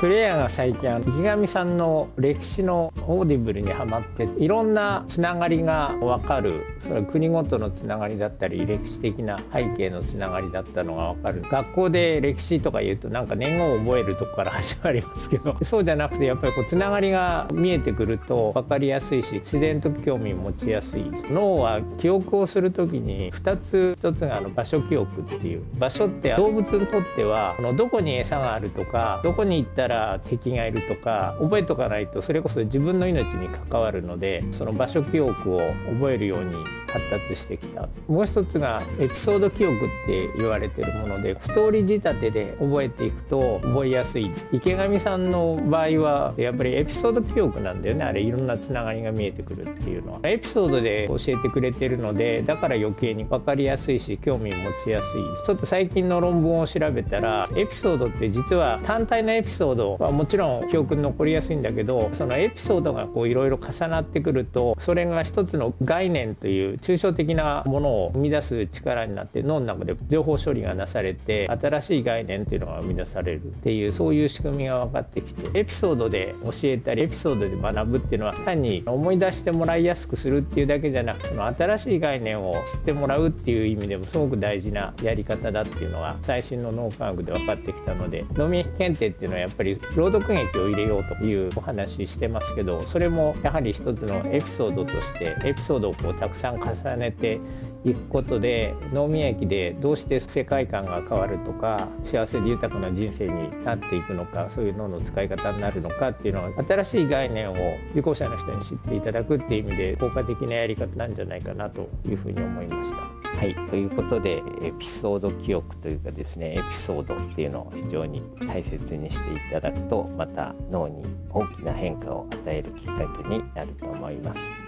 プレイヤーが最近池上さんの歴史の Audible にはまっていろんなつながりが分かるそれは国ごとのつながりだったり歴史的な背景のつながりだったのが分かる。学校で歴史とか言うとなんか年号を覚えるとこから始まりますけど そうじゃなくてやっぱりこうつながりが見えてくると分かりやすいし自然と興味持ちやすい。脳は記憶をする時に2つ1つがあの場所記憶っていう。場所って動物にとってはこのどこに餌があるとかどこに行ったらら敵がいるとか覚えとかないとそれこそ自分の命に関わるのでその場所記憶を覚えるように発達してきた。もう一つがエピソード記憶って言われてるものでストーリー仕立てで覚えていくと覚えやすい。池上さんの場合はやっぱりエピソード記憶なんだよね。あれいろんなつながりが見えてくるっていうのは。エピソードで教えてくれてるのでだから余計に分かりやすいし興味持ちやすい。ちょっと最近の論文を調べたらエピソードって実は単体のエピソードはもちろん記憶に残りやすいんだけどそのエピソードがいろいろ重なってくるとそれが一つの概念という抽象的なものを生み出す力になって脳の中で情報処理がなされて新しい概念っていうのが生み出されるっていうそういう仕組みが分かってきてエピソードで教えたりエピソードで学ぶっていうのは単に思い出してもらいやすくするっていうだけじゃなくて新しい概念を知ってもらうっていう意味でもすごく大事なやり方だっていうのが最新の脳科学で分かってきたので脳民検定っていうのはやっぱり朗読劇を入れようというお話してますけどそれもやはり一つのエピソードとしてエピソードをこうたくさん重ねていくことで脳民液でどうして世界観が変わるとか幸せで豊かな人生になっていくのかそういう脳の使い方になるのかっていうのは新しい概念を受講者の人に知っていただくっていう意味で効果的なやり方なんじゃないかなというふうに思いました。はい、ということでエピソード記憶というかですねエピソードっていうのを非常に大切にしていただくとまた脳に大きな変化を与えるきっかけになると思います。